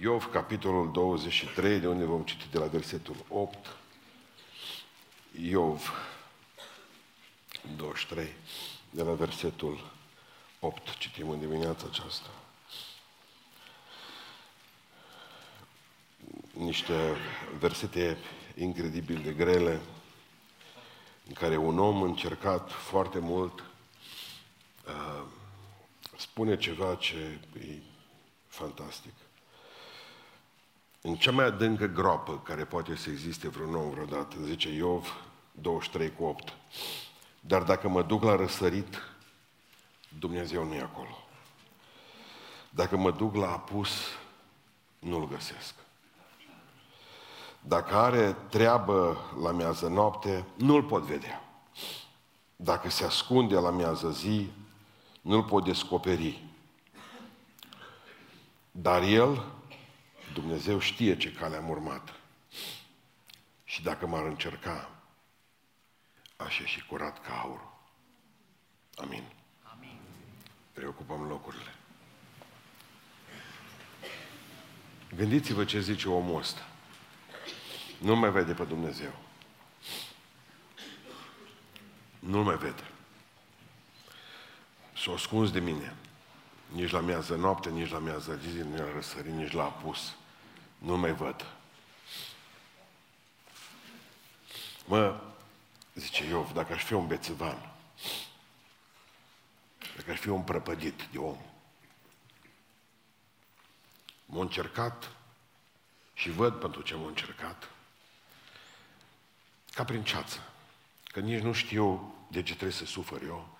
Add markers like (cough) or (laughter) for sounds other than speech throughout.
Iov, capitolul 23, de unde vom citi de la versetul 8. Iov 23, de la versetul 8, citim în dimineața aceasta. Niște versete incredibil de grele, în care un om încercat foarte mult uh, spune ceva ce e fantastic. În cea mai adâncă groapă care poate să existe vreun om vreodată, zice Iov 23 cu 8. Dar dacă mă duc la răsărit, Dumnezeu nu e acolo. Dacă mă duc la apus, nu-L găsesc. Dacă are treabă la miază noapte, nu-L pot vedea. Dacă se ascunde la miază zi, nu-L pot descoperi. Dar El, Dumnezeu știe ce cale am urmat. Și dacă m-ar încerca, aș ieși curat ca aur. Amin. Amin. Reocupăm locurile. Gândiți-vă ce zice omul ăsta. Nu mai vede pe Dumnezeu. Nu mai vede. S-a ascuns de mine. Nici la miază noapte, nici la miază zi, nici la răsărit, nici la apus. Nu mai văd. Mă, zice Iov, dacă aș fi un bețăvan, dacă aș fi un prăpădit de om, m-a încercat și văd pentru ce m-a încercat, ca prin ceață. Că nici nu știu de ce trebuie să sufăr eu,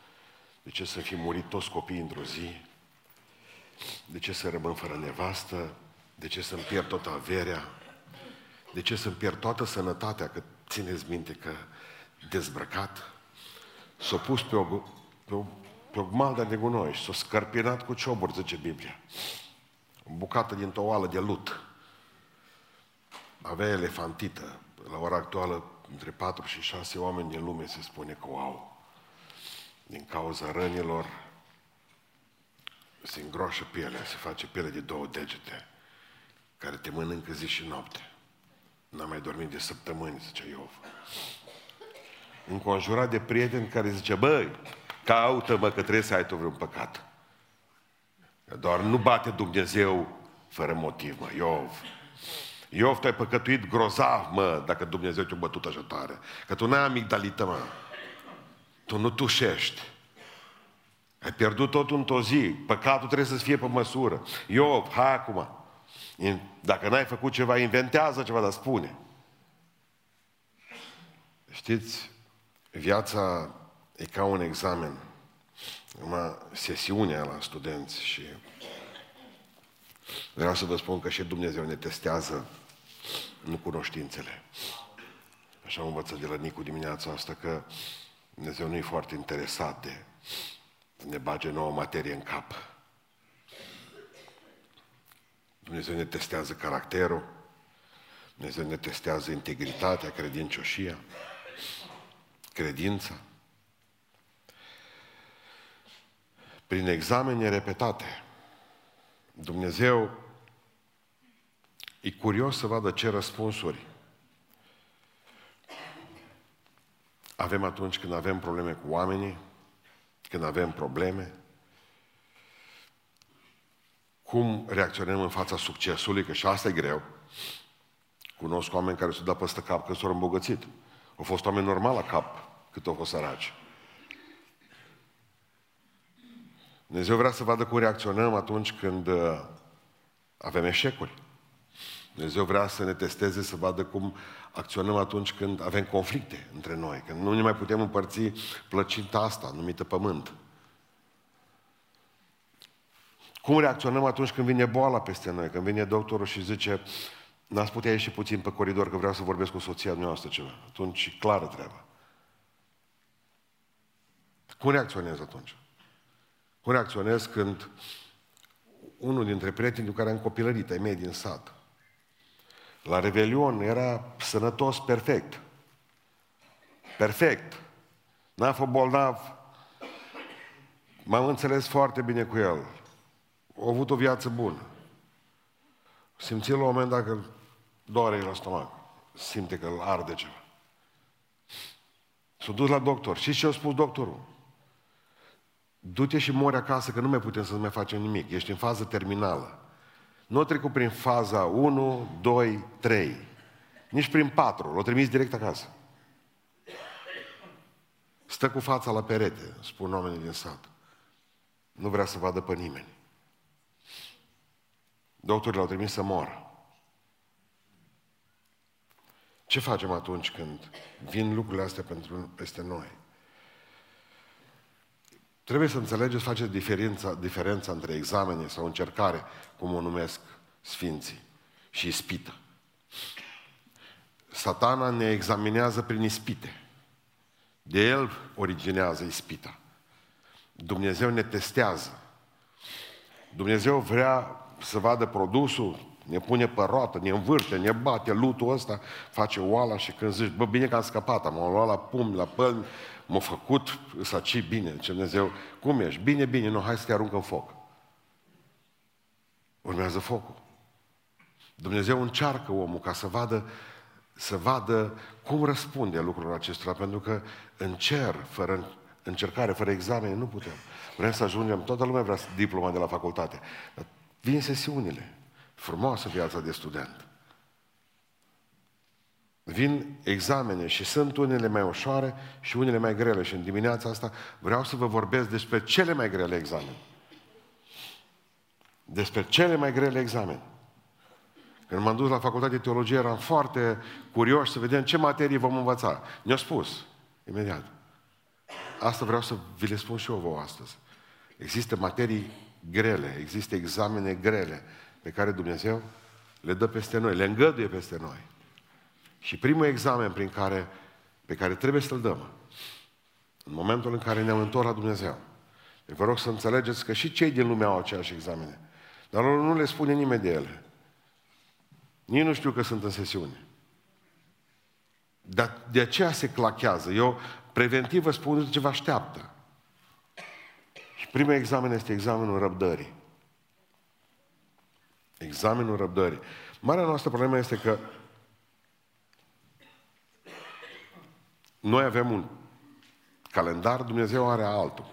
de ce să fi murit toți copiii într-o zi, de ce să rămân fără nevastă, de ce să-mi pierd toată averea, de ce să-mi pierd toată sănătatea, că țineți minte că dezbrăcat, s-a pus pe o, pe o, pe o gmaldă de gunoi și s-a scărpinat cu cioburi, zice Biblia. O bucată din toală de lut. Avea elefantită. La ora actuală, între 4 și 6 oameni din lume se spune că o au. Din cauza rănilor, se îngroașă pielea, se face piele de două degete, care te mănâncă zi și noapte. N-am mai dormit de săptămâni, zice Iov. Înconjurat de prieteni care zice, băi, caută-mă că trebuie să ai tu vreun păcat. Doar nu bate Dumnezeu fără motiv, mă, Iov. Iov, tu ai păcătuit grozav, mă, dacă Dumnezeu te-a bătut așa tare. Că tu n-ai amigdalită, mă. Tu nu tușești. Ai pierdut tot într-o zi. Păcatul trebuie să fie pe măsură. Iov, hai acum. Dacă n-ai făcut ceva, inventează ceva, dar spune. Știți, viața e ca un examen. Numai sesiunea la studenți și vreau să vă spun că și Dumnezeu ne testează nu cunoștințele. Așa am învățat de la Nicu dimineața asta că Dumnezeu nu e foarte interesat de ne bage nouă materie în cap. Dumnezeu ne testează caracterul, Dumnezeu ne testează integritatea, credincioșia, credința. Prin examene repetate, Dumnezeu e curios să vadă ce răspunsuri avem atunci când avem probleme cu oamenii, când avem probleme, cum reacționăm în fața succesului, că și asta e greu. Cunosc oameni care s-au dat peste cap că s-au îmbogățit. Au fost oameni normal la cap cât au fost săraci. Dumnezeu vrea să vadă cum reacționăm atunci când uh, avem eșecuri. Dumnezeu vrea să ne testeze, să vadă cum acționăm atunci când avem conflicte între noi, când nu ne mai putem împărți plăcinta asta, numită pământ. Cum reacționăm atunci când vine boala peste noi, când vine doctorul și zice n-ați putea ieși puțin pe coridor că vreau să vorbesc cu soția noastră ceva. Atunci e clară treaba. Cum reacționez atunci? Cum reacționez când unul dintre prietenii cu care am copilărit, ai mei din sat, la Revelion era sănătos perfect. Perfect. N-a fost bolnav. M-am înțeles foarte bine cu el. A avut o viață bună. simți la un moment dacă doare la stomac. Simte că îl arde ceva. S-a dus la doctor. Și ce a spus doctorul? Du-te și mori acasă că nu mai putem să mai facem nimic. Ești în fază terminală. Nu a trecut prin faza 1, 2, 3. Nici prin 4. L-a trimis direct acasă. Stă cu fața la perete, spun oamenii din sat. Nu vrea să vadă pe nimeni. Doctorii l-au trimis să moară. Ce facem atunci când vin lucrurile astea pentru, peste noi? Trebuie să înțelegeți, faceți diferența, diferența între examene sau încercare, cum o numesc Sfinții, și ispită. Satana ne examinează prin ispite. De el originează ispita. Dumnezeu ne testează. Dumnezeu vrea să vadă produsul, ne pune pe roată, ne învârte, ne bate lutul ăsta, face oala și când zici, bă, bine că am scăpat, am luat la pum, la pălmi, m-a făcut să ce bine, ce Dumnezeu, cum ești? Bine, bine, nu, hai să te arunc în foc. Urmează focul. Dumnezeu încearcă omul ca să vadă, să vadă cum răspunde lucrurile acestora, pentru că în cer, fără încercare, fără examene, nu putem. Vrem să ajungem, toată lumea vrea diploma de la facultate. Dar vin sesiunile. Frumoasă viața de student. Vin examene și sunt unele mai ușoare și unele mai grele. Și în dimineața asta vreau să vă vorbesc despre cele mai grele examene. Despre cele mai grele examene. Când m-am dus la facultate de teologie, eram foarte curios să vedem ce materie vom învăța. Ne-a spus, imediat. Asta vreau să vi le spun și eu vouă astăzi. Există materii grele, există examene grele pe care Dumnezeu le dă peste noi, le îngăduie peste noi. Și primul examen prin care, pe care trebuie să-l dăm, în momentul în care ne-am întors la Dumnezeu, deci vă rog să înțelegeți că și cei din lume au aceeași examene. Dar lor nu le spune nimeni de ele. Nici nu știu că sunt în sesiune. Dar de aceea se clachează. Eu preventiv vă spun ce vă așteaptă. Și primul examen este examenul răbdării. Examenul răbdării. Marea noastră problemă este că noi avem un calendar, Dumnezeu are altul.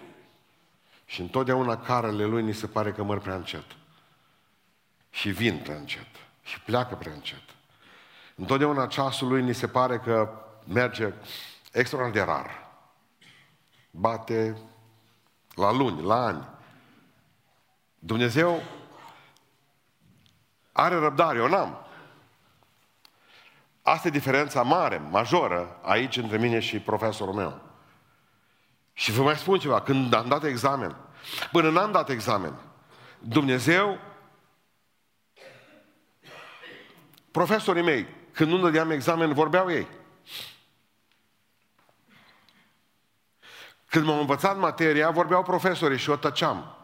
Și întotdeauna carele lui ni se pare că măr prea încet. Și vin prea încet. Și pleacă prea încet. Întotdeauna ceasul lui ni se pare că merge extraordinar de rar. Bate la luni, la ani. Dumnezeu are răbdare, eu n-am. Asta e diferența mare, majoră, aici între mine și profesorul meu. Și vă mai spun ceva, când am dat examen, până n-am dat examen, Dumnezeu, profesorii mei, când nu dădeam examen, vorbeau ei. Când m-am învățat materia, vorbeau profesorii și eu tăceam.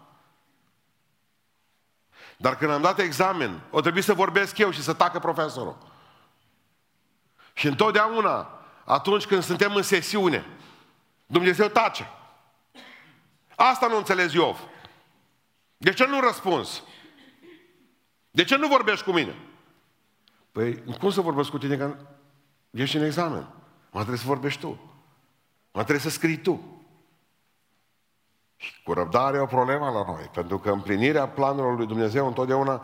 Dar când am dat examen, o trebuie să vorbesc eu și să tacă profesorul. Și întotdeauna, atunci când suntem în sesiune, Dumnezeu tace. Asta nu înțeles Iov. De ce nu răspuns? De ce nu vorbești cu mine? Păi, cum să vorbesc cu tine că ești în examen? Mă trebuie să vorbești tu. Mă trebuie să scrii tu. Și cu răbdare e o problemă la noi, pentru că împlinirea planurilor lui Dumnezeu întotdeauna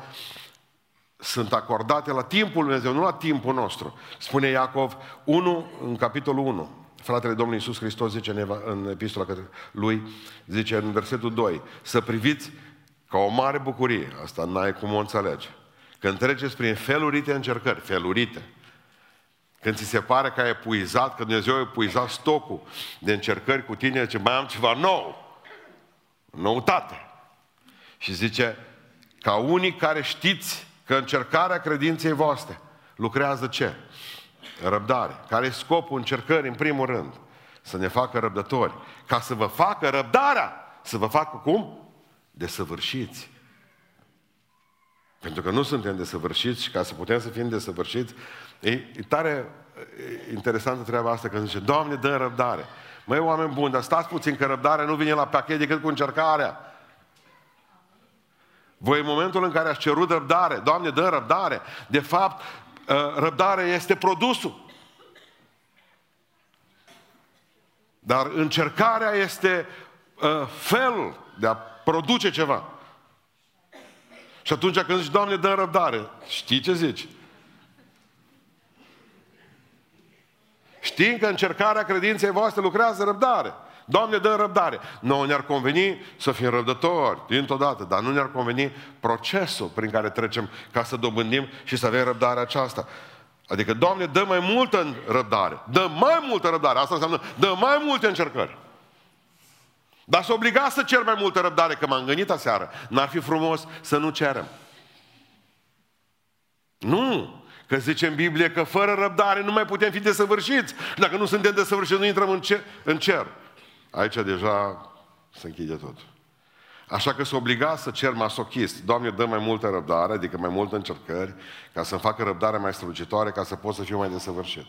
sunt acordate la timpul lui Dumnezeu, nu la timpul nostru. Spune Iacov 1, în capitolul 1, fratele Domnului Iisus Hristos zice în, în epistola lui, zice în versetul 2, să priviți ca o mare bucurie, asta n-ai cum o înțelege, când treceți prin felurite încercări, felurite, când ți se pare că ai epuizat, că Dumnezeu a epuizat stocul de încercări cu tine, zice, mai am ceva nou noutate. Și zice, ca unii care știți că încercarea credinței voastre lucrează ce? Răbdare. Care e scopul încercării în primul rând? Să ne facă răbdători. Ca să vă facă răbdarea. Să vă facă cum? Desăvârșiți. Pentru că nu suntem desăvârșiți și ca să putem să fim desăvârșiți, e, e tare interesantă treaba asta când zice, Doamne, dă răbdare. Măi, oameni buni, dar stați puțin că răbdarea nu vine la pachet decât cu încercarea. Voi în momentul în care ați cerut răbdare, Doamne, dă răbdare, de fapt, uh, răbdarea este produsul. Dar încercarea este uh, felul de a produce ceva. Și atunci când zici, Doamne, dă răbdare, știi ce zici? Știm că încercarea credinței voastre lucrează răbdare. Doamne, dă răbdare. Nu ne-ar conveni să fim răbdători, dintr-o dată, dar nu ne-ar conveni procesul prin care trecem ca să dobândim și să avem răbdarea aceasta. Adică, Doamne, dă mai multă răbdare. Dă mai multă răbdare. Asta înseamnă, dă mai multe încercări. Dar să obliga să cer mai multă răbdare, că m-am gândit aseară. N-ar fi frumos să nu cerem. Nu! Că zice în Biblie că fără răbdare nu mai putem fi desăvârșiți. Dacă nu suntem desăvârșiți, nu intrăm în cer. În cer. Aici deja se închide tot. Așa că s-a obligat să cer masochist. Doamne, dă mai multă răbdare, adică mai multe încercări, ca să-mi facă răbdarea mai strălucitoare, ca să pot să fiu mai desăvârșit.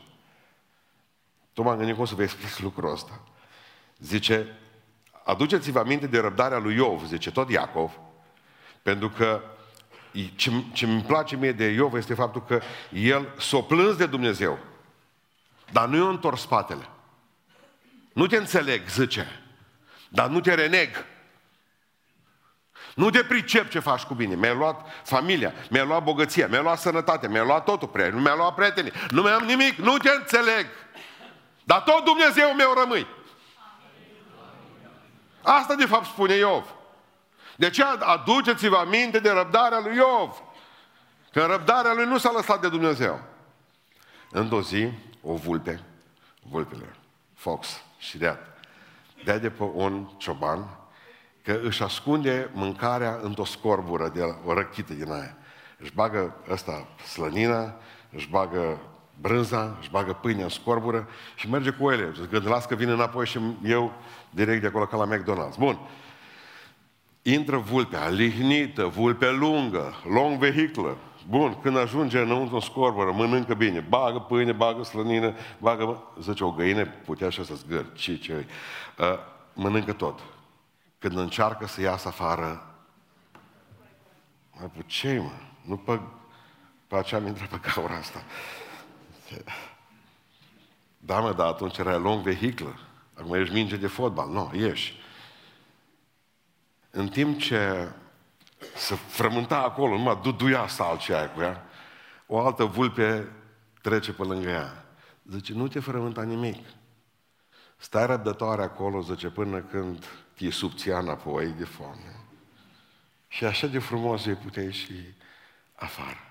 Tu m-am gândit cum să vă explic (laughs) lucrul ăsta. Zice, aduceți-vă aminte de răbdarea lui Iov, zice tot Iacov, pentru că ce, ce îmi place mie de Iov este faptul că el s-a plâns de Dumnezeu, dar nu i-a întors spatele. Nu te înțeleg, zice, dar nu te reneg. Nu te pricep ce faci cu bine. Mi-ai luat familia, mi-ai luat bogăția, mi-ai luat sănătate, mi-ai luat totul, prea, nu mi-ai luat prietenii, nu mi-am nimic, nu te înțeleg. Dar tot Dumnezeu meu rămâi. Asta de fapt spune Iov. De ce aduceți-vă aminte de răbdarea lui Iov. Că răbdarea lui nu s-a lăsat de Dumnezeu. Într-o zi, o vulpe, vulpele, fox, și de dea de pe un cioban că își ascunde mâncarea într-o scorbură, de o răchită din aia. Își bagă ăsta slănina, își bagă brânza, își bagă pâinea în scorbură și merge cu ele. Când las că vine înapoi și eu direct de acolo ca la McDonald's. Bun. Intră vulpea, lihnită, vulpe lungă, long vehiclă. Bun, când ajunge înăuntru în scorbără, mănâncă bine, bagă pâine, bagă slănină, bagă, zice, o găină putea așa să zgâr, ce, ce, uh, mănâncă tot. Când încearcă să iasă afară, mai ce mă? Nu pe, pe aceea mi pe gaura asta. Da, mă, dar atunci era long vehiclă. Acum ești minge de fotbal. Nu, ieși. În timp ce să frământa acolo, numai duduia salcea aia cu ea, o altă vulpe trece pe lângă ea. Zice, nu te frământa nimic. Stai răbdătoare acolo, zice, până când te subția înapoi de foame. Și așa de frumos îi putea ieși afară.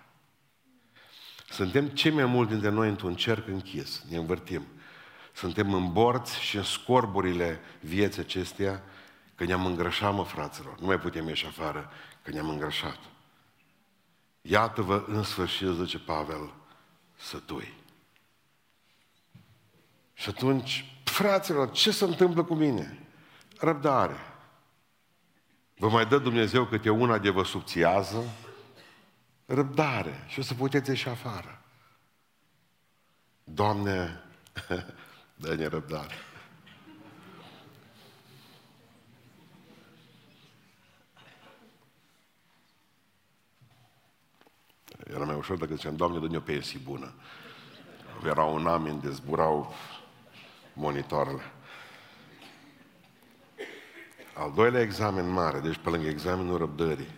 Suntem cei mai mulți dintre noi într-un cerc închis, ne învârtim. Suntem în borți și în scorburile vieții acesteia, că ne-am îngrășat, mă, fraților. Nu mai putem ieși afară, că ne-am îngrășat. Iată-vă, în sfârșit, zice Pavel, sătui. Și atunci, fraților, ce se întâmplă cu mine? Răbdare. Vă mai dă Dumnezeu câte una de vă subțiază? Răbdare. Și o să puteți ieși afară. Doamne, (laughs) dă-ne răbdare. Era mai ușor dacă ziceam, Doamne, dă-ne o pensie bună. Era un amin de zburau monitoarele. Al doilea examen mare, deci pe lângă examenul răbdării,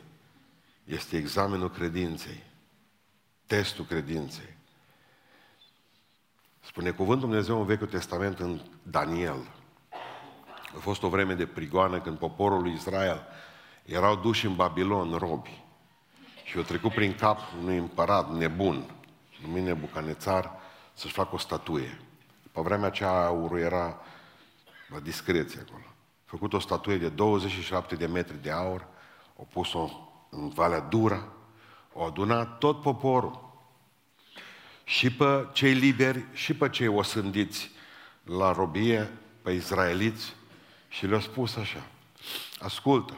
este examenul credinței. Testul credinței. Spune cuvântul Dumnezeu în Vechiul Testament în Daniel. A fost o vreme de prigoană când poporul lui Israel erau duși în Babilon robi. Și eu trecut prin cap unui împărat nebun, numit Nebucanețar, să-și facă o statuie. Pe vremea aceea aurul era la discreție acolo. A făcut o statuie de 27 de metri de aur, au pus-o în Valea Dura, au adunat tot poporul. Și pe cei liberi, și pe cei osândiți la robie, pe izraeliți, și le-au spus așa, ascultă,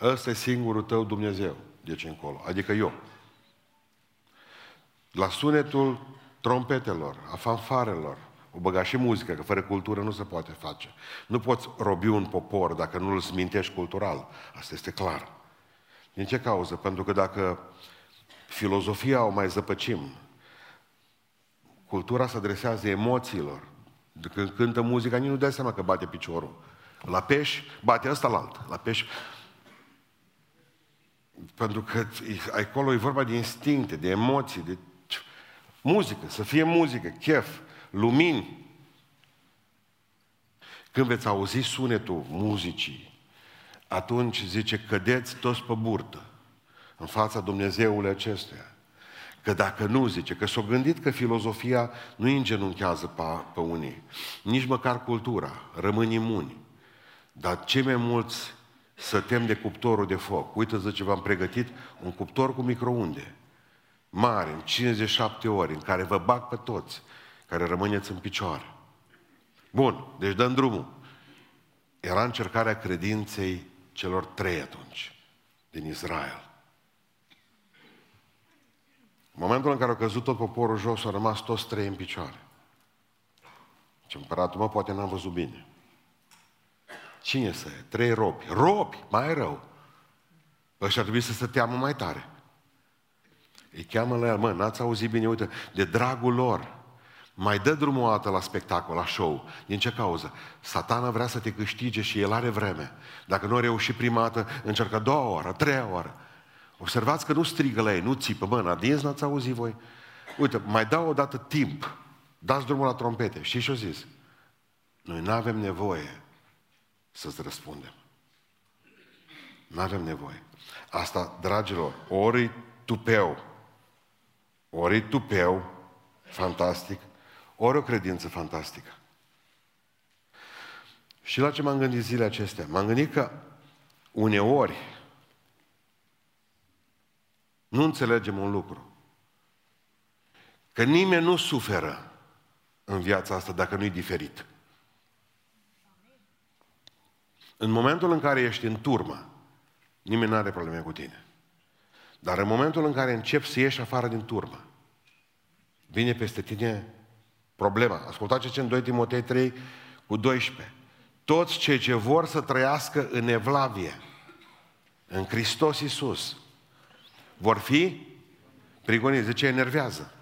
ăsta e singurul tău Dumnezeu de aici încolo, adică eu. La sunetul trompetelor, a fanfarelor, o băga și muzică, că fără cultură nu se poate face. Nu poți robi un popor dacă nu îl smintești cultural. Asta este clar. Din ce cauză? Pentru că dacă filozofia o mai zăpăcim, cultura se adresează emoțiilor. Când cântă muzica, nici nu dai seama că bate piciorul. La peș, bate ăsta la alt. La peș, pentru că acolo e vorba de instincte, de emoții, de muzică, să fie muzică, chef, lumini. Când veți auzi sunetul muzicii, atunci zice, cădeți toți pe burtă în fața Dumnezeului acestuia. Că dacă nu, zice, că s-au gândit că filozofia nu îngenunchează pe, pe unii, nici măcar cultura, rămân imuni. Dar cei mai mulți să tem de cuptorul de foc. Uite, zice, v-am pregătit un cuptor cu microunde, mare, în 57 ori, în care vă bag pe toți, care rămâneți în picioare. Bun, deci dăm drumul. Era încercarea credinței celor trei atunci, din Israel. În momentul în care a căzut tot poporul jos, au rămas toți trei în picioare. Ce împăratul, mă, poate n-am văzut bine. Cine să e? Trei robi. Robi, mai rău. Ăștia ar trebui să se teamă mai tare. Îi cheamă la el, mă, n-ați auzit bine, uite, de dragul lor, mai dă drumul o dată la spectacol, la show. Din ce cauză? Satana vrea să te câștige și el are vreme. Dacă nu a reușit prima dată, încercă doua oară, treia oară. Observați că nu strigă la ei, nu țipă, mă, n n-ați auzit voi? Uite, mai dau o dată timp, dați drumul la trompete. Și ce-o zis? Noi nu avem nevoie să-ți răspundem. Nu avem nevoie. Asta, dragilor, ori tupeu, ori tupeu, fantastic, ori o credință fantastică. Și la ce m-am gândit zilele acestea? M-am gândit că uneori nu înțelegem un lucru. Că nimeni nu suferă în viața asta dacă nu-i diferit. În momentul în care ești în turmă, nimeni nu are probleme cu tine. Dar în momentul în care începi să ieși afară din turmă, vine peste tine problema. Ascultați ce în 2 Timotei 3 cu 12. Toți cei ce vor să trăiască în evlavie, în Hristos Iisus, vor fi prigoniți. De ce enervează?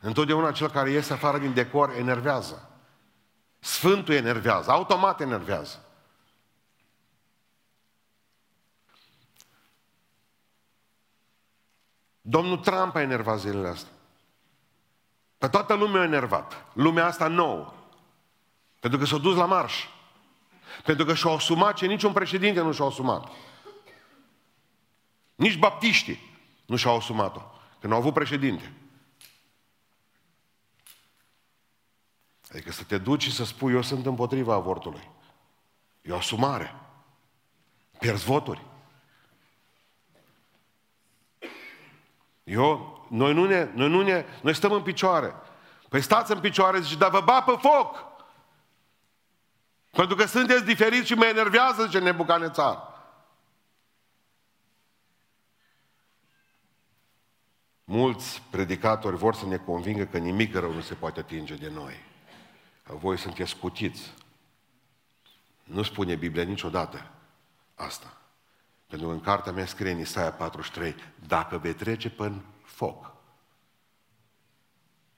Întotdeauna cel care iese afară din decor enervează. Sfântul enervează, automat enervează. Domnul Trump a enervat zilele astea. Pe toată lumea a enervat. Lumea asta nouă. Pentru că s-a dus la marș. Pentru că și-au asumat ce niciun președinte nu și-a asumat. Nici baptiștii nu și-au asumat-o. Că nu au avut președinte. Adică să te duci și să spui, eu sunt împotriva avortului. E o asumare. Pierzi voturi. Eu, noi nu ne, noi nu ne, noi stăm în picioare. Păi stați în picioare, zice, dar vă bat pe foc. Pentru că sunteți diferiți și mă enervează, zice Nebucanețar. Mulți predicatori vor să ne convingă că nimic rău nu se poate atinge de noi. Voi sunteți scutiți. Nu spune Biblia niciodată asta. Pentru că în cartea mea scrie în Isaia 43, dacă vei trece până foc.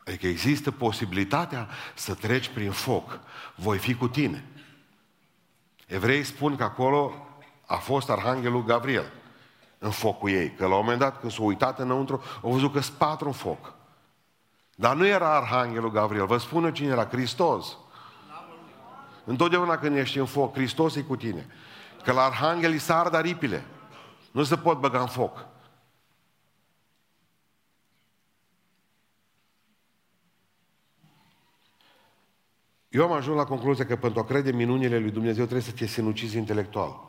Adică există posibilitatea să treci prin foc. Voi fi cu tine. Evrei spun că acolo a fost Arhanghelul Gabriel în focul ei. Că la un moment dat, când s-au uitat înăuntru, au văzut că sunt patru în foc. Dar nu era Arhanghelul Gabriel. Vă spun cine era. Hristos. Întotdeauna când ești în foc, Hristos e cu tine. Că la arhanghel îi sar aripile. Nu se pot băga în foc. Eu am ajuns la concluzia că pentru a crede minunile lui Dumnezeu trebuie să te sinucizi intelectual.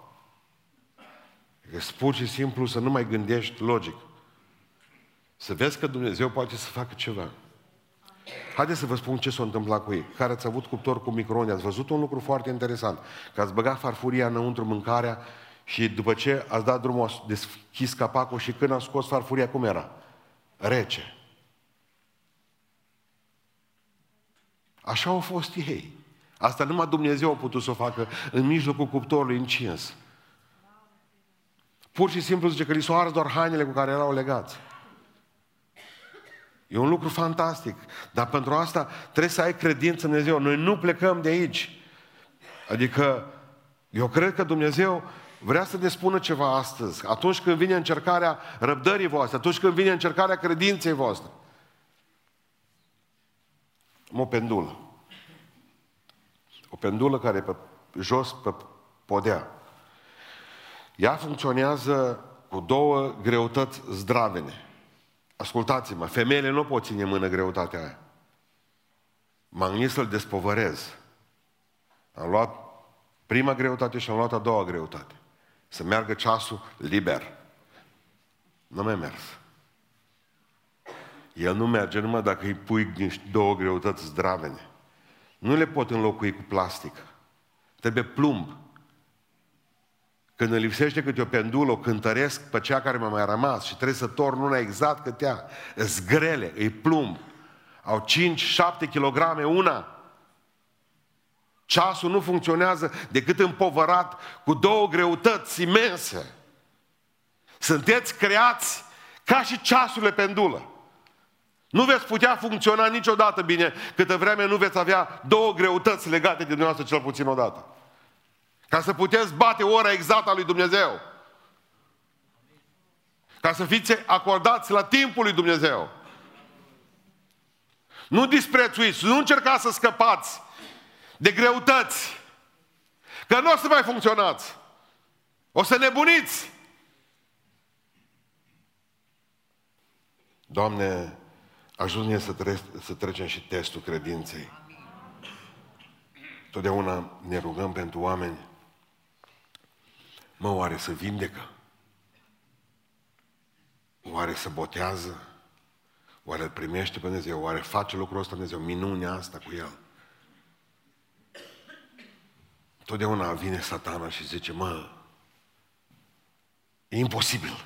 Că pur și simplu să nu mai gândești logic. Să vezi că Dumnezeu poate să facă ceva. Haideți să vă spun ce s-a întâmplat cu ei. Care ați avut cuptor cu microunde, ați văzut un lucru foarte interesant. Că ați băgat farfuria înăuntru mâncarea și după ce ați dat drumul, ați deschis capacul și când a scos farfuria, cum era? Rece. Așa au fost ei. Asta numai Dumnezeu a putut să o facă în mijlocul cuptorului încins. Pur și simplu zice că li s-au ars doar hainele cu care erau legați. E un lucru fantastic. Dar pentru asta trebuie să ai credință în Dumnezeu. Noi nu plecăm de aici. Adică eu cred că Dumnezeu vrea să ne spună ceva astăzi. Atunci când vine încercarea răbdării voastre, atunci când vine încercarea credinței voastre. Am o pendulă. O pendulă care e pe jos pe podea. Ea funcționează cu două greutăți zdravene. Ascultați-mă, femeile nu pot ține mână greutatea aia. M-am să-l despovărez. Am luat prima greutate și am luat a doua greutate. Să meargă ceasul liber. Nu mi-a mers. El nu merge numai dacă îi pui niște două greutăți zdravene. Nu le pot înlocui cu plastic. Trebuie plumb. Când îmi lipsește câte o pendulă, o cântăresc pe cea care mi-a mai rămas și trebuie să torn una exact cât ea. Îs grele, îi plumb. Au 5-7 kg una. Ceasul nu funcționează decât împovărat cu două greutăți imense. Sunteți creați ca și ceasurile pendulă. Nu veți putea funcționa niciodată bine câtă vreme nu veți avea două greutăți legate de dumneavoastră cel puțin odată. Ca să puteți bate ora exactă a lui Dumnezeu. Ca să fiți acordați la timpul lui Dumnezeu. Nu disprețuiți, nu încercați să scăpați de greutăți. Că nu o să mai funcționați. O să nebuniți. Doamne, ajută-ne să, tre- să trecem și testul credinței. Totdeauna ne rugăm pentru oameni Mă, oare să vindecă? Oare să botează? Oare îl primește pe Dumnezeu? Oare face lucrul ăsta Dumnezeu? Minunea asta cu el? Totdeauna vine satana și zice, mă, e imposibil.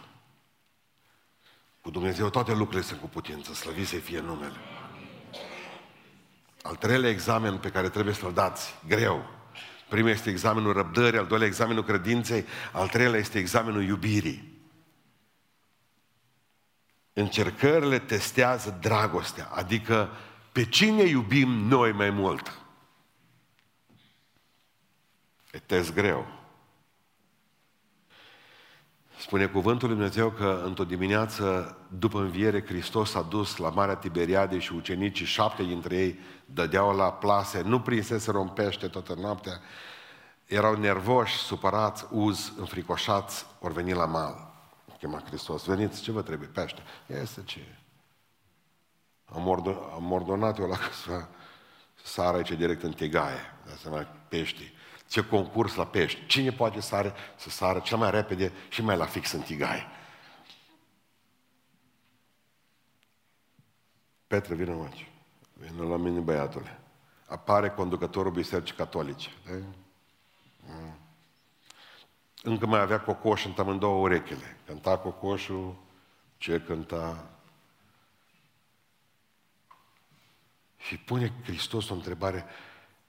Cu Dumnezeu toate lucrurile sunt cu putință, slăvit să fie numele. Al treilea examen pe care trebuie să-l dați, greu, Primul este examenul răbdării, al doilea examenul credinței, al treilea este examenul iubirii. Încercările testează dragostea, adică pe cine iubim noi mai mult. E test greu. Spune cuvântul Lui Dumnezeu că într-o dimineață după înviere Hristos s-a dus la Marea Tiberiade și ucenicii, șapte dintre ei dădeau la plase, nu prinsese rompește toată noaptea, erau nervoși, supărați, uz, înfricoșați, ori veni la mal. Chema Hristos, veniți, ce vă trebuie? Pește. Este ce? Am, ordonat, am ordonat eu la (laughs) să sară aici direct în tigaie, de asemenea pești. Ce concurs la pești. Cine poate sare, să sară cel mai repede și mai la fix în tigaie. Petre, vină aici. Vină la mine, băiatule. Apare conducătorul Bisericii Catolice. De? Mm. Încă mai avea cocoș în amândouă urechile. Cânta cocoșul, ce cânta. Și pune Hristos o întrebare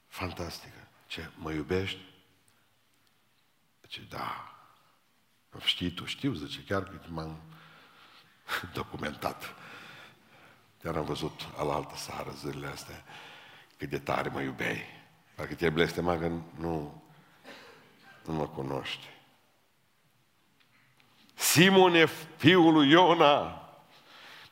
fantastică. Ce, mă iubești? Ce, da. Știi tu, știu, zice, chiar că m-am (laughs) documentat. Chiar am văzut alaltă seară zilele astea cât de tare mă iubeai. Dacă te blestema că nu, nu mă cunoști. Simone, fiul lui Iona,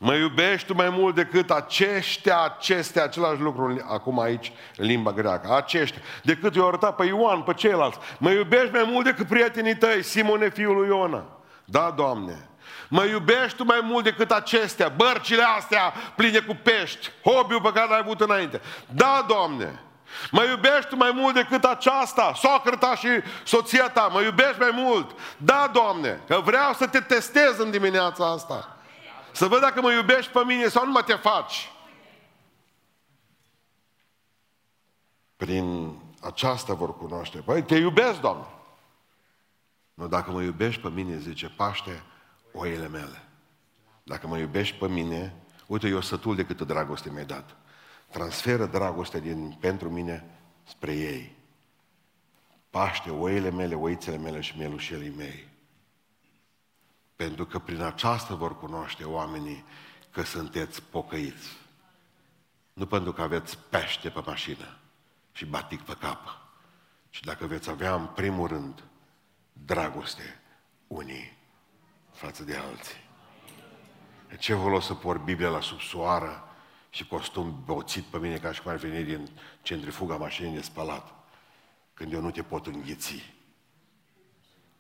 Mă iubești tu mai mult decât aceștia, acestea, același lucru acum aici în limba greacă, aceștia, decât i-au arătat pe Ioan, pe ceilalți. Mă iubești mai mult decât prietenii tăi, Simone, fiul lui Iona. Da, Doamne. Mă iubești tu mai mult decât acestea, bărcile astea pline cu pești, hobby-ul pe care l-ai avut înainte. Da, Doamne. Mă iubești tu mai mult decât aceasta, socră ta și soția ta, mă iubești mai mult. Da, Doamne, că vreau să te testez în dimineața asta. Să văd dacă mă iubești pe mine sau nu mă te faci. Prin aceasta vor cunoaște. Păi, te iubesc, Doamne. Nu, dacă mă iubești pe mine, zice, paște oile mele. Dacă mă iubești pe mine, uite, eu sătul de câtă dragoste mi-ai dat. Transferă dragostea din, pentru mine spre ei. Paște oile mele, oițele mele și mielușelii mei. Pentru că prin aceasta vor cunoaște oamenii că sunteți pocăiți. Nu pentru că aveți pește pe mașină și batic pe cap, ci dacă veți avea în primul rând dragoste unii față de alții. De ce folos să por Biblia la subsoară și costum boțit pe mine ca și cum ar veni din centrifuga mașinii de spălat? Când eu nu te pot înghiți.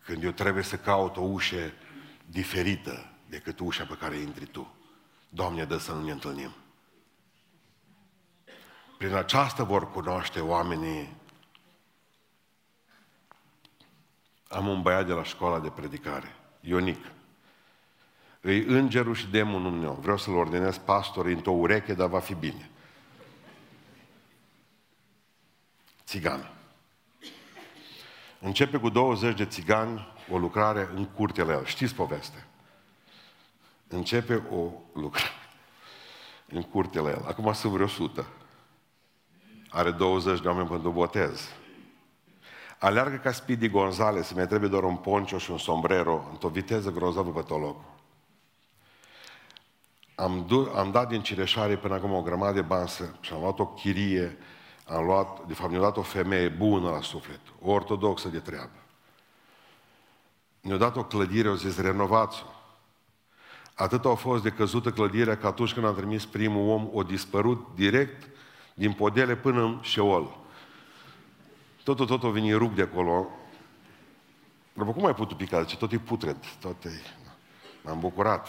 Când eu trebuie să caut o ușă diferită decât ușa pe care intri tu. Doamne, dă să nu ne întâlnim. Prin aceasta vor cunoaște oamenii. Am un băiat de la școala de predicare, Ionic. Îi îngerul și demonul meu. Vreau să-l ordinez pastor într-o ureche, dar va fi bine. Țigan. Începe cu 20 de țigani o lucrare în curtele el. Știți povestea. Începe o lucrare (laughs) în curtele el. Acum sunt vreo 100. Are 20 de oameni pentru botez. Aleargă ca Speedy Gonzales, mi trebuie doar un poncio și un sombrero, într-o viteză grozavă pe tot locul. Am, du- am dat din Cireșare până acum o grămadă de bani și am luat o chirie, am luat, de fapt mi-a dat o femeie bună la suflet, o ortodoxă de treabă. Ne-a dat o clădire, o zis, renovați-o. Atât a fost de căzută clădirea că atunci când am trimis primul om, o dispărut direct din podele până în șeol. Totul, totul a venit rug de acolo. După cum ai putut pica? Zice, tot e putred. Tot e... M-am bucurat.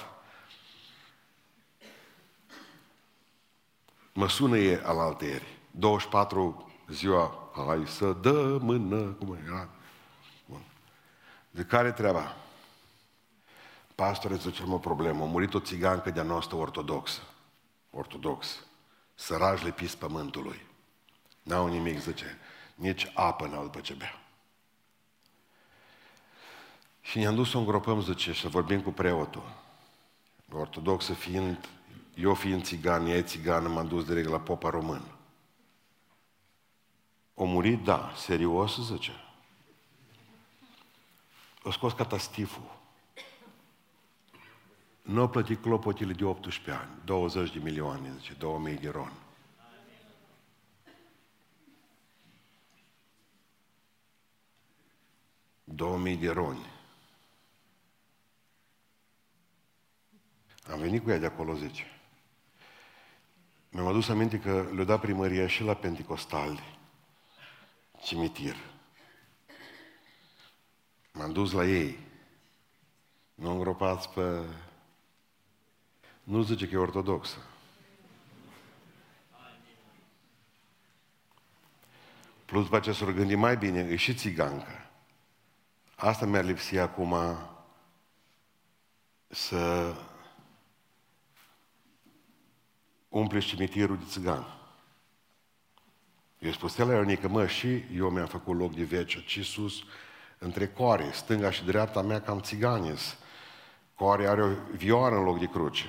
Mă sună e al alteri. 24 ziua, hai să dă mână, cum era? Bun. De care treaba? Pastore, zice, o problemă. A murit o țigancă de-a noastră ortodoxă. Ortodox. Sărași le pis pământului. N-au nimic, zice. Nici apă n-au după ce bea. Și ne-am dus să o îngropăm, zice, și să vorbim cu preotul. Ortodoxă fiind, eu fiind țigan, ea e țigană, m-am dus direct la popa român. O murit, da, serios, zice. O scos catastiful. Nu au plătit clopotile de 18 ani, 20 de milioane, zice, 2000 de ron. Două mii de roni. Am venit cu ea de acolo, zice. Mi-am adus aminte că le-a dat primăria și la Pentecostali, cimitir. M-am dus la ei. Nu îngropați pe... Nu zice că e ortodoxă. Plus după ce s-o gândi mai bine, e și țigancă. Asta mi-ar lipsi acum să umple cimitirul de țigan. Eu spus la Ionică, mă, și eu mi-am făcut loc de vece, ci sus, între coare, stânga și dreapta mea cam țiganis. Coare are o vioară în loc de cruce.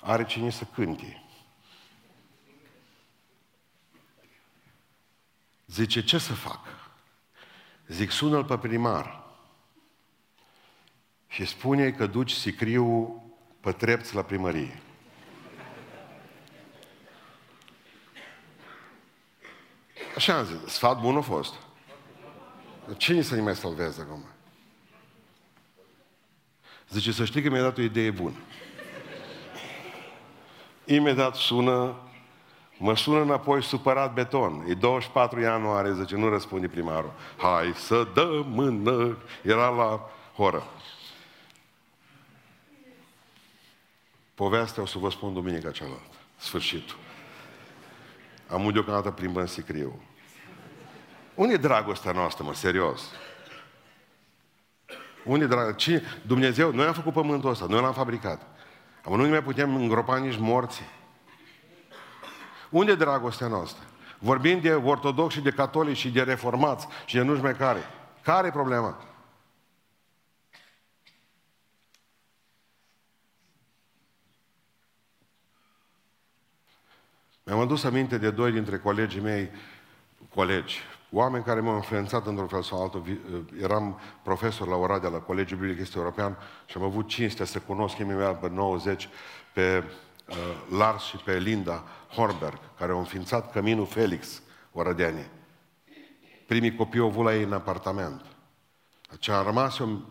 Are cine să cânte. Zice, ce să fac? Zic, sună-l pe primar și spune că duci sicriul pe trepți la primărie. Așa am zis, sfat bun a fost. Cine să-i mai salveze acum? Zice, să știi că mi-a dat o idee bună. Imediat sună, mă sună înapoi supărat beton. E 24 ianuarie, zice, nu răspunde primarul. Hai să dă mână. Era la horă. Povestea o să vă spun duminica cealaltă. Sfârșitul. Am deocamdată plimbând sicriu. Unde e dragostea noastră, mă, serios? Unde e dragostea? Dumnezeu, noi am făcut pământul ăsta, noi l-am fabricat. Am nu ne mai putem îngropa nici morții. Unde e dragostea noastră? Vorbim de ortodoxi, de catolici și de reformați și de nu-și mai care. Care e problema? Mi-am adus aminte de doi dintre colegii mei, colegi, oameni care m-au influențat într-un fel sau altul. Eram profesor la Oradea, la Colegiul Biblic Este European și am avut cinstea să cunosc imediat pe 90 pe uh, Lars și pe Linda Hornberg, care au înființat Căminul Felix, Orădeanii. Primii copii au avut la ei în apartament. Ce a rămas eu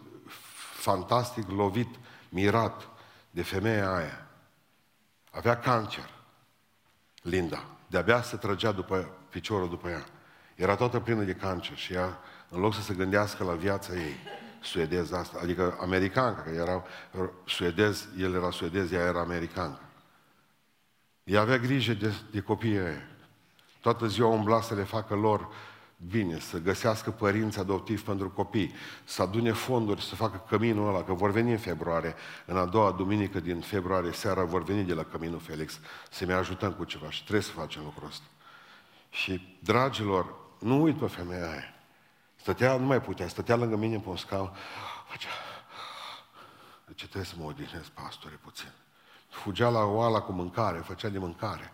fantastic lovit, mirat de femeia aia. Avea cancer, Linda. De-abia se trăgea după piciorul după ea. Era toată plină de cancer și ea, în loc să se gândească la viața ei, suedez asta, adică americancă, că era suedez, el era suedez, ea era americancă. Ea avea grijă de, de copiii ei. Toată ziua umbla să le facă lor bine, să găsească părinți adoptivi pentru copii, să adune fonduri, să facă căminul ăla, că vor veni în februarie, în a doua duminică din februarie, seara, vor veni de la Căminul Felix, să-mi ajutăm cu ceva și trebuie să facem lucrul ăsta. Și, dragilor, nu uit pe femeia aia. Stătea, nu mai putea, stătea lângă mine pe un scaun, făcea... De ce trebuie să mă odihnesc, pastore, puțin? Fugea la oala cu mâncare, făcea de mâncare.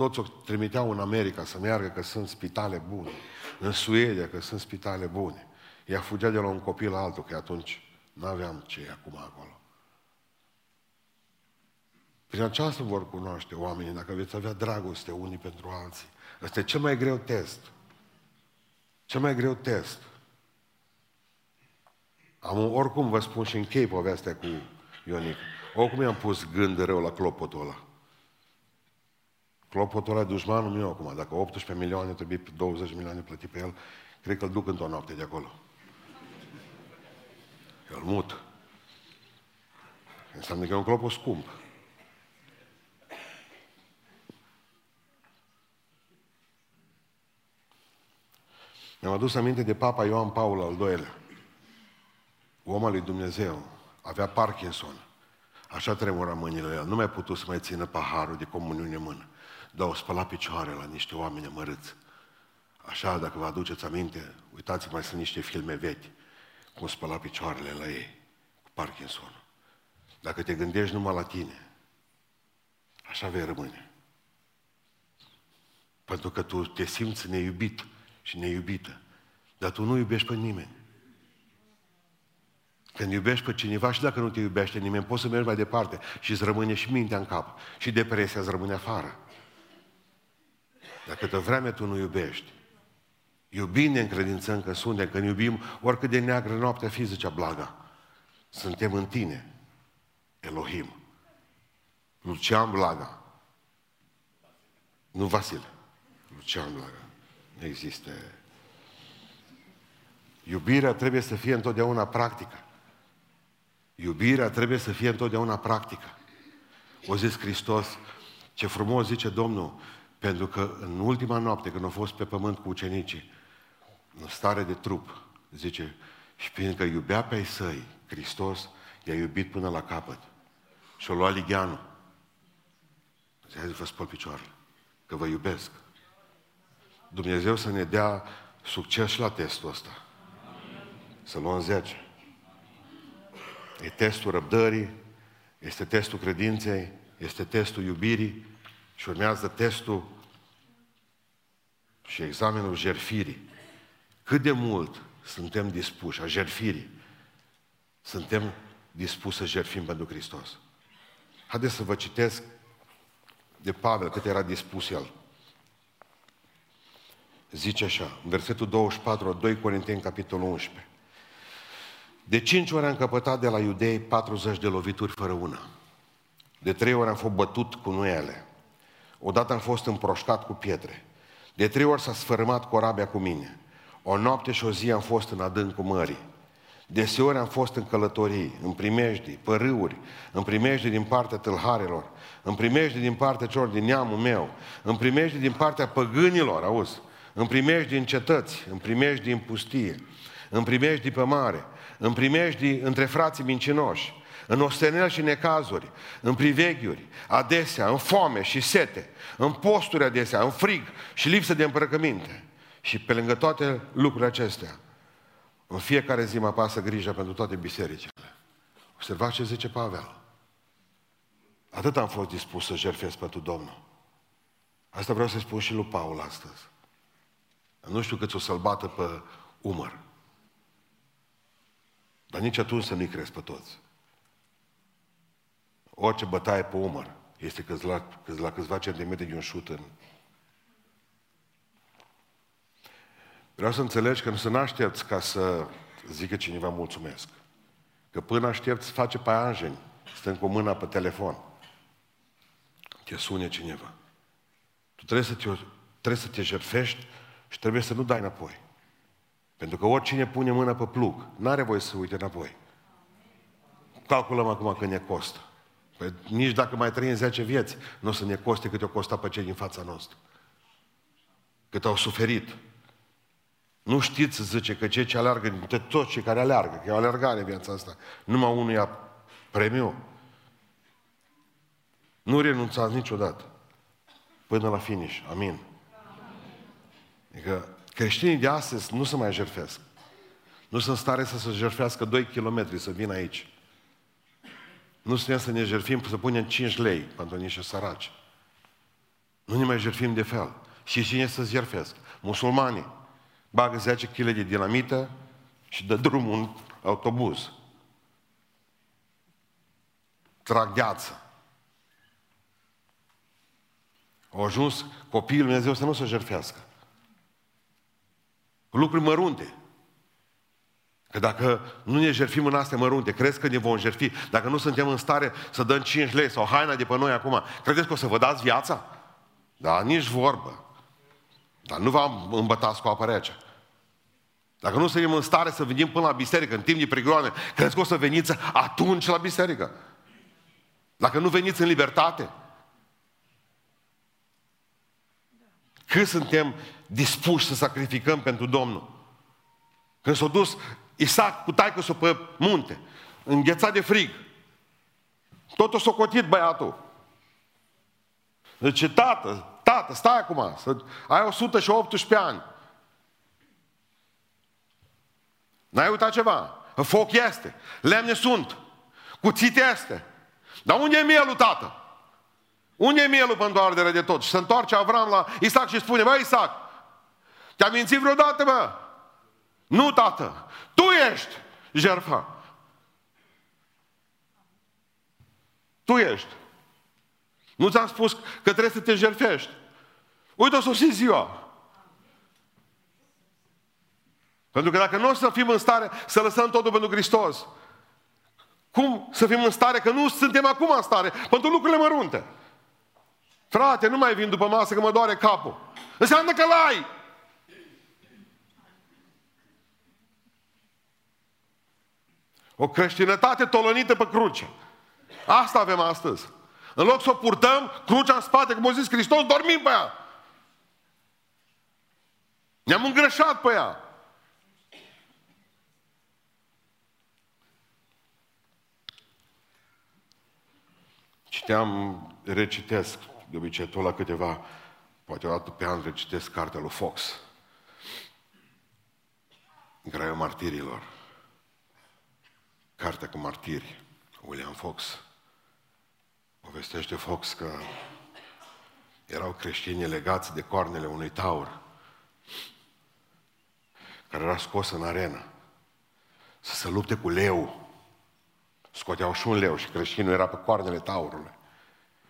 Toți o trimiteau în America să meargă că sunt spitale bune. În Suedia că sunt spitale bune. Ea fugea de la un copil la altul, că atunci nu aveam ce e acum acolo. Prin aceasta vor cunoaște oamenii, dacă veți avea dragoste unii pentru alții. Ăsta e cel mai greu test. Cel mai greu test. Am, oricum vă spun și închei povestea cu Ionic. Oricum i-am pus gând rău la clopotul ăla. Clopotul ăla e dușmanul meu acum. Dacă 18 milioane trebuie 20 milioane plăti pe el, cred că îl duc într-o noapte de acolo. Eu îl mut. Înseamnă că e un clopot scump. Mi-am adus aminte de Papa Ioan Paul al doilea. Om al lui Dumnezeu. Avea Parkinson. Așa tremura mâinile el. Nu mai putut să mai țină paharul de comuniune în mână. Dar o spăla picioare la niște oameni amărâți. Așa, dacă vă aduceți aminte, uitați-vă, mai sunt niște filme vechi, cum spăla picioarele la ei, cu Parkinson. Dacă te gândești numai la tine, așa vei rămâne. Pentru că tu te simți neiubit și neiubită. Dar tu nu iubești pe nimeni. Când iubești pe cineva și dacă nu te iubește nimeni, poți să mergi mai departe și îți rămâne și mintea în cap. Și depresia îți rămâne afară. Dar câtă vreme tu nu iubești, iubim ne încredințăm că suntem, când iubim oricât de neagră noaptea fi, zicea Blaga. Suntem în tine, Elohim. Lucian Blaga. Nu Vasile. Lucian Blaga. Nu există. Iubirea trebuie să fie întotdeauna practică. Iubirea trebuie să fie întotdeauna practică. O zis Hristos, ce frumos zice Domnul, pentru că în ultima noapte, când a fost pe pământ cu ucenicii, în stare de trup, zice, și fiindcă iubea pe ai săi, Hristos i-a iubit până la capăt. Și-a luat ligheanul. Zice, vă spăl picioarele, că vă iubesc. Dumnezeu să ne dea succes și la testul ăsta. Să luăm 10. E testul răbdării, este testul credinței, este testul iubirii și urmează testul și examenul jerfirii. Cât de mult suntem dispuși a jerfirii, suntem dispuși să jerfim pentru Hristos. Haideți să vă citesc de Pavel cât era dispus el. Zice așa, în versetul 24, 2 Corinteni, capitolul 11. De cinci ori am căpătat de la iudei 40 de lovituri fără una. De trei ori am fost bătut cu nuiele. Odată am fost împroșcat cu pietre. De trei ori s-a sfărâmat corabia cu mine. O noapte și o zi am fost în adâncul mării. Deseori am fost în călătorii, în primejdii, părâuri, în primejdii din partea tâlharelor, în primejdii din partea celor din neamul meu, în primejdii din partea păgânilor, auzi, în primejdii în cetăți, în primejdii în pustie, în primejdii pe mare, în primejdii între frații mincinoși, în ostenel și necazuri, în priveghiuri, adesea, în foame și sete, în posturi adesea, în frig și lipsă de îmbrăcăminte. Și pe lângă toate lucrurile acestea, în fiecare zi mă pasă grija pentru toate bisericile. Observați ce zice Pavel. Atât am fost dispus să jertfesc pentru Domnul. Asta vreau să spun și lui Paul astăzi. Nu știu cât o să-l bată pe umăr. Dar nici atunci să nu-i crezi pe toți. Orice bătaie pe umăr este că la, la câțiva centimetri de un șut în... Vreau să înțelegi că nu să nu aștepți ca să zică cineva mulțumesc. Că până aștepți face pe anjeni, stând cu mâna pe telefon. Te sune cineva. Tu trebuie să te, trebuie să te jertfești și trebuie să nu dai înapoi. Pentru că oricine pune mâna pe plug, n-are voie să uite înapoi. Calculăm acum că ne costă. Păi nici dacă mai trăim 10 vieți, nu o să ne coste cât o costa pe cei din fața noastră. Cât au suferit. Nu știți, zice, că cei ce alergă, dintre toți cei care alergă, că e o alergare viața asta, numai unul ia premiu. Nu renunțați niciodată. Până la finish. Amin. Adică creștinii de astăzi nu se mai jerfesc. Nu sunt stare să se jerfească 2 km să vină aici. Nu suntem să ne jerfim, să punem 5 lei pentru niște săraci. Nu ne mai jerfim de fel. Și cine să jerfesc? Musulmanii. Bagă 10 kg de dinamită și dă drumul un autobuz. Trag gheață. Au ajuns copiii lui Dumnezeu să nu se jerfească. Lucruri mărunte. Că dacă nu ne jerfim în astea mărunte, crezi că ne vom jerfi? Dacă nu suntem în stare să dăm 5 lei sau haina de pe noi acum, credeți că o să vă dați viața? Da, nici vorbă. Dar nu vă îmbătați cu apă rece. Dacă nu suntem în stare să venim până la biserică în timp de prigoane, crezi că o să veniți atunci la biserică? Dacă nu veniți în libertate? Cât suntem dispuși să sacrificăm pentru Domnul? Când s-a dus Isaac cu taică s pe munte, înghețat de frig, tot o socotit băiatul. Zice, tată, tată, stai acum, să... ai 118 ani. N-ai uitat ceva? Foc este, lemne sunt, cuțit este. Dar unde e mielul, tată? Unde e mielul pentru ardere de tot? Și se întoarce Avram la Isaac și spune, băi Isaac, te-a mințit vreodată, bă? Nu, tată, tu ești jertfa. Tu ești. Nu ți-am spus că trebuie să te jertfești. Uite, o sosit ziua. Pentru că dacă nu o să fim în stare să lăsăm totul pentru Hristos, cum să fim în stare? Că nu suntem acum în stare pentru lucrurile mărunte. Frate, nu mai vin după masă că mă doare capul. Înseamnă că l-ai. O creștinătate tolonită pe cruce. Asta avem astăzi. În loc să o purtăm, crucea în spate, cum a zis Hristos, dormim pe ea. Ne-am îngrășat pe ea. Citeam, recitesc, de obicei tot la câteva, poate o dată pe an recitesc cartea lui Fox. Graiul martirilor. Cartea cu martiri. William Fox. Povestește Fox că erau creștini legați de coarnele unui taur care era scos în arenă să se lupte cu leu. Scoteau și un leu și creștinul era pe coarnele taurului.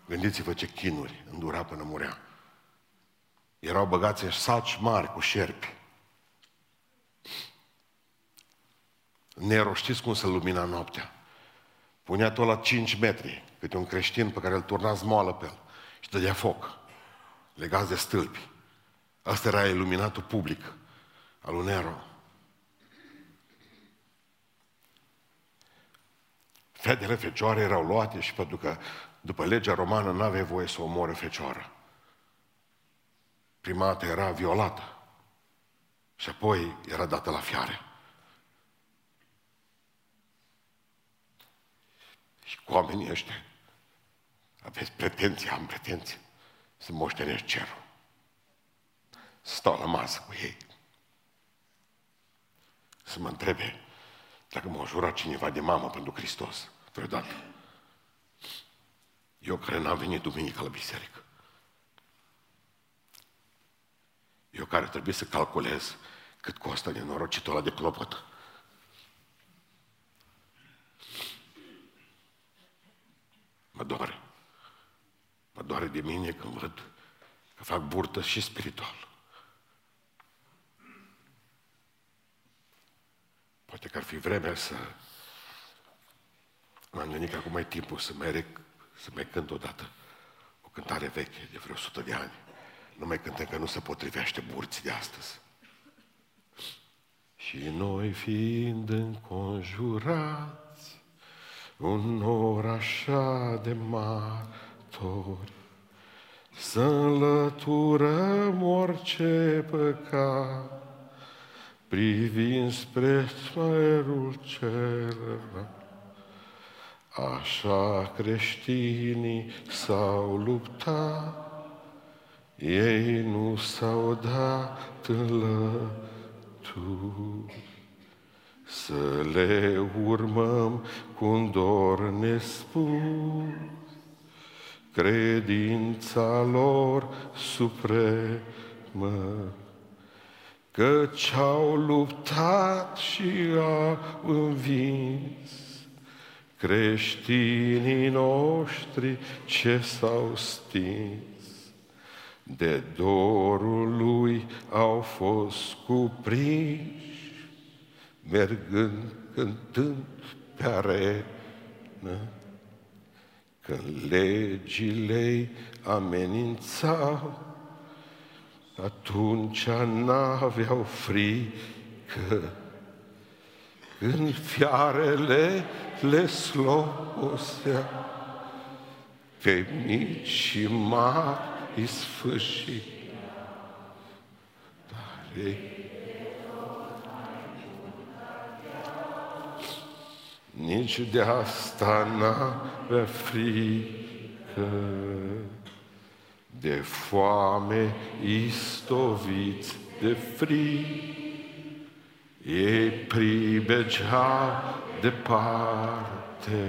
Gândiți-vă ce chinuri îndura până murea. Erau băgați în saci mari cu șerpi. Nero, știți cum se lumina noaptea? Punea tot la 5 metri, câte un creștin pe care îl turna zmoală pe el și dădea foc, legați de stâlpi. Asta era iluminatul public al lui Nero. Fetele fecioare erau luate și pentru că după legea romană nu avea voie să omoare fecioară. Prima dată era violată și apoi era dată la fiare. Și cu oamenii ăștia aveți pretenții, am pretenții să moștenești cerul. Să stau la masă cu ei. Să mă întrebe dacă m-a jurat cineva de mamă pentru Hristos vreodată. Eu care n-am venit duminică la biserică. Eu care trebuie să calculez cât costă nenorocitul ăla de clopot. Mă doare. Mă doare de mine când văd că fac burtă și spiritual. Poate că ar fi vremea să... M-am gândit că acum e timpul să mai, rec, să mai cânt odată o cântare veche de vreo 100 de ani. Nu mai cântăm că nu se potrivește burții de astăzi. Și noi fiind înconjurați un nor așa de martori, să înlăturăm orice păcat, privind spre smerul cel Așa creștinii s-au luptat, ei nu s-au dat în lături. Să le urmăm cu un dor nespus, credința lor supremă, Căci au luptat și au învins creștinii noștri ce s-au stins. De dorul lui au fost cuprinși, mergând, cântând pe arenă, când legile amenințau, atunci n-aveau frică. Când fiarele le slobosea, pe mici și mari îi sfârși. Dar ei nici de asta n-avea frică de foame istoviți de frig. Ei pribegea departe,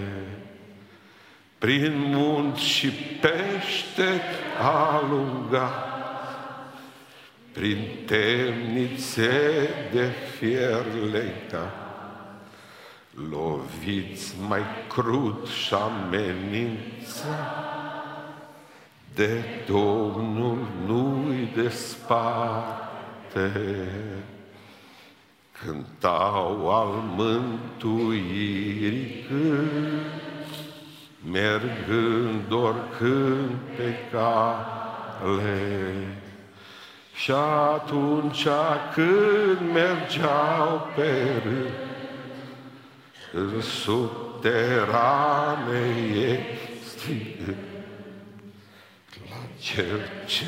prin munți și pește alunga, prin temnițe de fier lega, loviți mai crud și amenința, de Domnul nu-i desparte. Cântau al mântuirii când, mergând oricând pe cale. Și atunci când mergeau pe rând, în subterane ei strigând, cel ce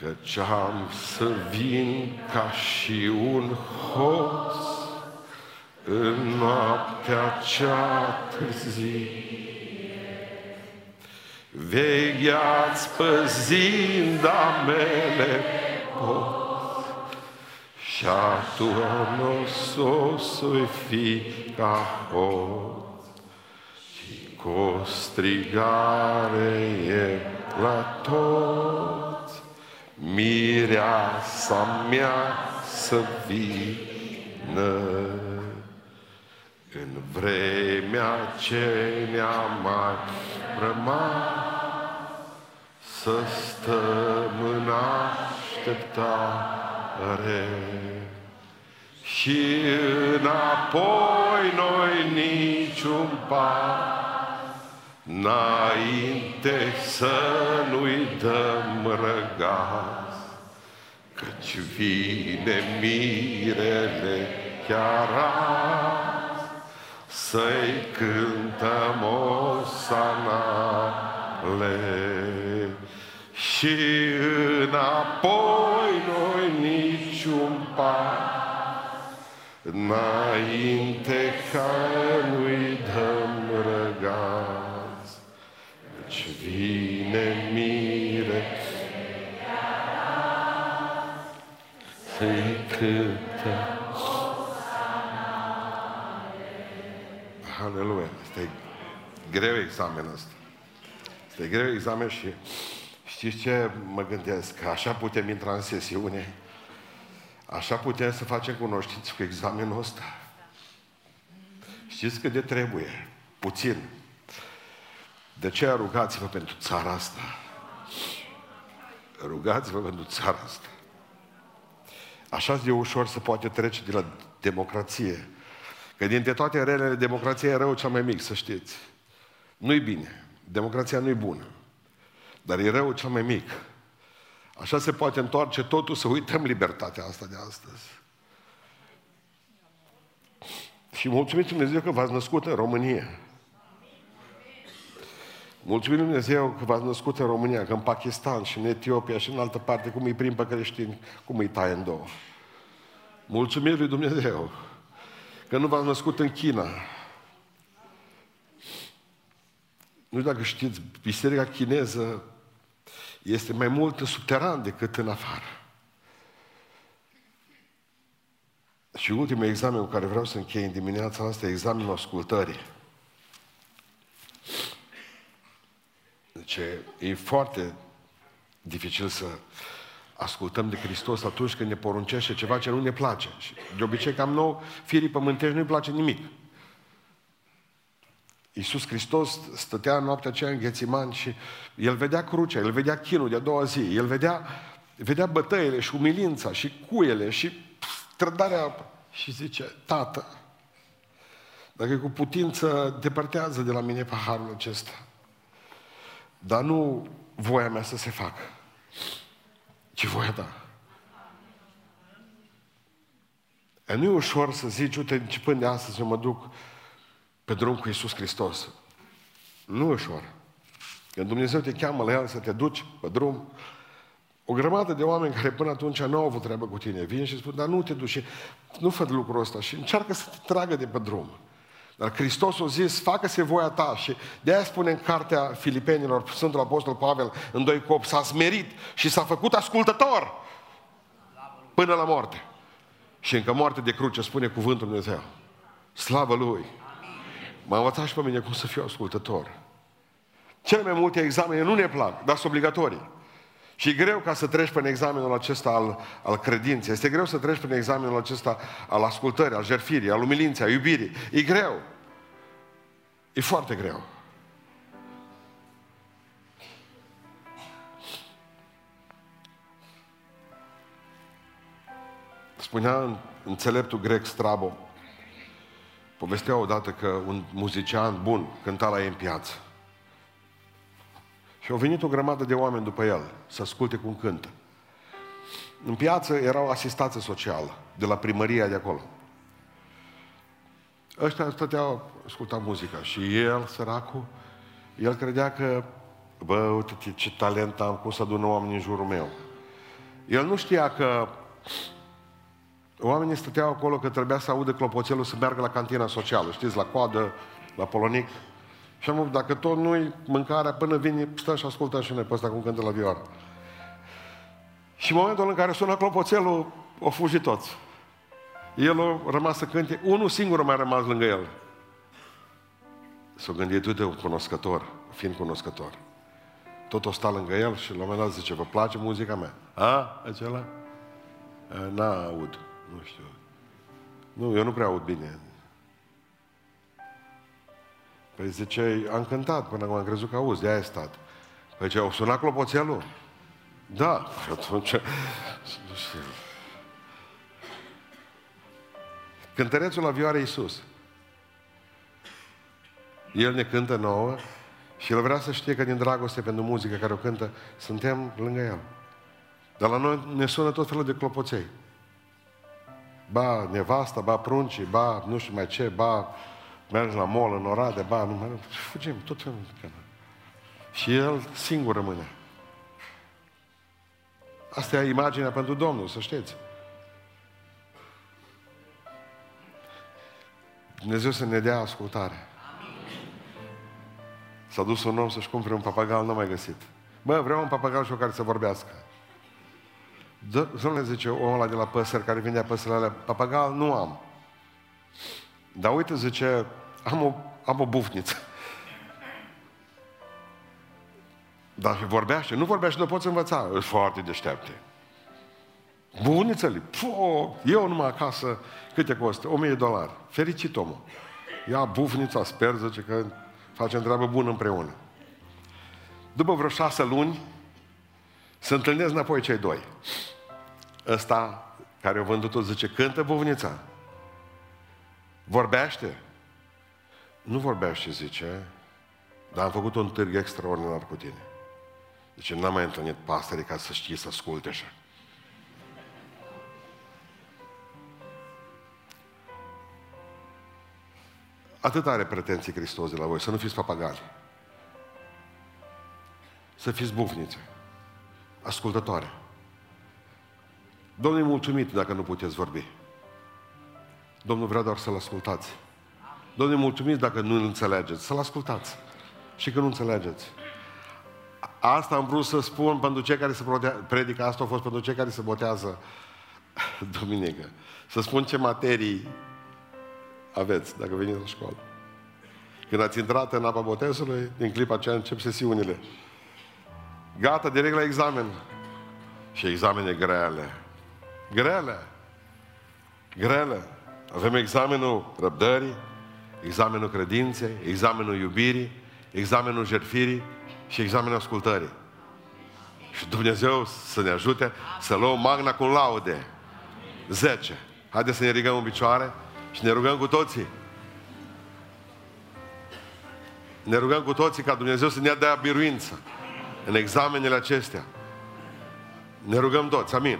Căci am să vin ca și un hoț în noaptea cea târzie. Vegheați păzind amele pot, și atunci o să fi ca hoț. Și cu o strigare e la toți. Mireasa mea să vină. În vremea ce ne-a mai rămas să stăm în așteptare are. Și înapoi noi niciun pas, înainte să nu-i dăm răgaz, căci vine mirele chiar azi, să-i cântăm o sanale. Și înapoi noi niciun pas, înainte ca nu-i dăm răgaz, căci vine mire să-i cântă. Aleluia. Este greu examenul ăsta. Este greu examen și știți ce mă gândesc? Că așa putem intra în sesiune. Așa putem să facem cunoștință cu examenul ăsta. Știți cât de trebuie? Puțin. De ce rugați-vă pentru țara asta? Rugați-vă pentru țara asta. Așa de ușor se poate trece de la democrație. Că dintre toate relele, democrația e rău cel mai mic, să știți. Nu-i bine. Democrația nu-i bună. Dar e rău cel mai mic. Așa se poate întoarce totul să uităm libertatea asta de astăzi. Și mulțumim Dumnezeu că v-ați născut în România. Mulțumim Dumnezeu că v-ați născut în România, că în Pakistan și în Etiopia și în altă parte, cum îi prim pe creștini, cum îi taie în două. Mulțumim lui Dumnezeu că nu v-ați născut în China. Nu știu dacă știți, biserica chineză este mai mult în subteran decât în afară. Și ultimul examen cu care vreau să închei în dimineața asta, examenul ascultării. Deci e foarte dificil să ascultăm de Hristos atunci când ne poruncește ceva ce nu ne place. Și de obicei, cam nou, firii pământești nu-i place nimic. Iisus Hristos stătea noaptea aceea în Ghețiman și el vedea crucea, el vedea chinul de a doua zi, el vedea, vedea bătăile și umilința și cuiele și trădarea și zice, Tată, dacă e cu putință, depărtează de la mine paharul acesta. Dar nu voia mea să se facă, ci voia ta. E nu e ușor să zici, uite, începând de astăzi eu mă duc pe drum cu Iisus Hristos. Nu e ușor. Când Dumnezeu te cheamă la El să te duci pe drum, o grămadă de oameni care până atunci nu au avut treabă cu tine, vin și spun, dar nu te duci și nu fă lucrul ăsta și încearcă să te tragă de pe drum. Dar Hristos a zis, facă-se voia ta și de aia spune în cartea Filipenilor, Sfântul Apostol Pavel, în doi cop, s-a smerit și s-a făcut ascultător până la moarte. Și încă moarte de cruce spune cuvântul Dumnezeu. Slavă Lui! M-a învățat și pe mine cum să fiu ascultător. Cele mai multe examene nu ne plac, dar sunt obligatorii. Și e greu ca să treci prin examenul acesta al, al credinței. Este greu să treci prin examenul acesta al ascultării, al jertfirii, al umilinței, al iubirii. E greu. E foarte greu. Spunea înțeleptul grec Strabo, povestea odată că un muzician bun cânta la ei în piață. Și au venit o grămadă de oameni după el să asculte cum cântă. În piață era o asistață socială de la primăria de acolo. Ăștia stăteau, asculta muzica și el, săracul, el credea că, bă, uite ce talent am, cum să adună oameni în jurul meu. El nu știa că oamenii stăteau acolo că trebuia să audă clopoțelul să meargă la cantina socială, știți, la coadă, la polonic. Și am dacă tot nu-i mâncarea, până vine, stă și ascultă și noi pe ăsta cum cântă la vioară. Și în momentul în care sună clopoțelul, au fugit toți. El a rămas să cânte, unul singur a mai rămas lângă el. S-a gândit, uite, un cunoscător, fiind cunoscător. Tot o sta lângă el și la un moment dat zice, vă place muzica mea? A, acela? N-aud, nu știu. Nu, eu nu prea aud bine. Păi zice, am cântat până am crezut că auzi, de-aia stat. Păi ce, au sunat clopoțelul? Da. Și atunci... Cântărețul la vioară Iisus. El ne cântă nouă și El vrea să știe că din dragoste pentru muzică care o cântă, suntem lângă El. Dar la noi ne sună tot felul de clopoței. Ba nevasta, ba pruncii, ba nu știu mai ce, ba mergi la mall, în Orade, ba, nu mai... Fugim, tot felul de Și el singur rămâne. Asta e imaginea pentru Domnul, să știți. Dumnezeu să ne dea ascultare. S-a dus un om să-și cumpere un papagal, nu mai găsit. Bă, vreau un papagal și o care să vorbească. Domnule zice omul ăla de la păsări care vindea păsările alea, papagal nu am. Dar uite, zice, am o, am o bufniță. Dar vorbește, nu vorbește, nu poți învăța. Ești foarte deșteapte. Bunițele, eu numai acasă, câte costă? 1000 de dolari. Fericit omul. Ia bufnița, sper, zice că facem treabă bună împreună. După vreo șase luni, se întâlnesc înapoi cei doi. Ăsta care a vândut-o zice, cântă bufnița. Vorbește. Nu vorbește, zice, dar am făcut un târg extraordinar cu tine. Deci n-am mai întâlnit pastării ca să știe să asculte așa. Atât are pretenții Hristos de la voi, să nu fiți papagali. Să fiți bufnițe, ascultătoare. Domnul e mulțumit dacă nu puteți vorbi. Domnul vrea doar să-L ascultați. Domnul e mulțumit dacă nu-L înțelegeți, să-L ascultați. Și că nu înțelegeți. Asta am vrut să spun pentru cei care se predică, asta a fost pentru cei care se botează (laughs) duminică. Să spun ce materii aveți dacă veniți la școală. Când ați intrat în apa botezului, din clipa aceea încep sesiunile. Gata, direct la examen. Și examene grele. Grele. Grele. Avem examenul răbdării, examenul credinței, examenul iubirii, examenul jertfirii și examenul ascultării. Și Dumnezeu să ne ajute să luăm magna cu laude. 10. Haideți să ne ridicăm în picioare și ne rugăm cu toții. Ne rugăm cu toții ca Dumnezeu să ne dea biruință în examenele acestea. Ne rugăm toți. Amin.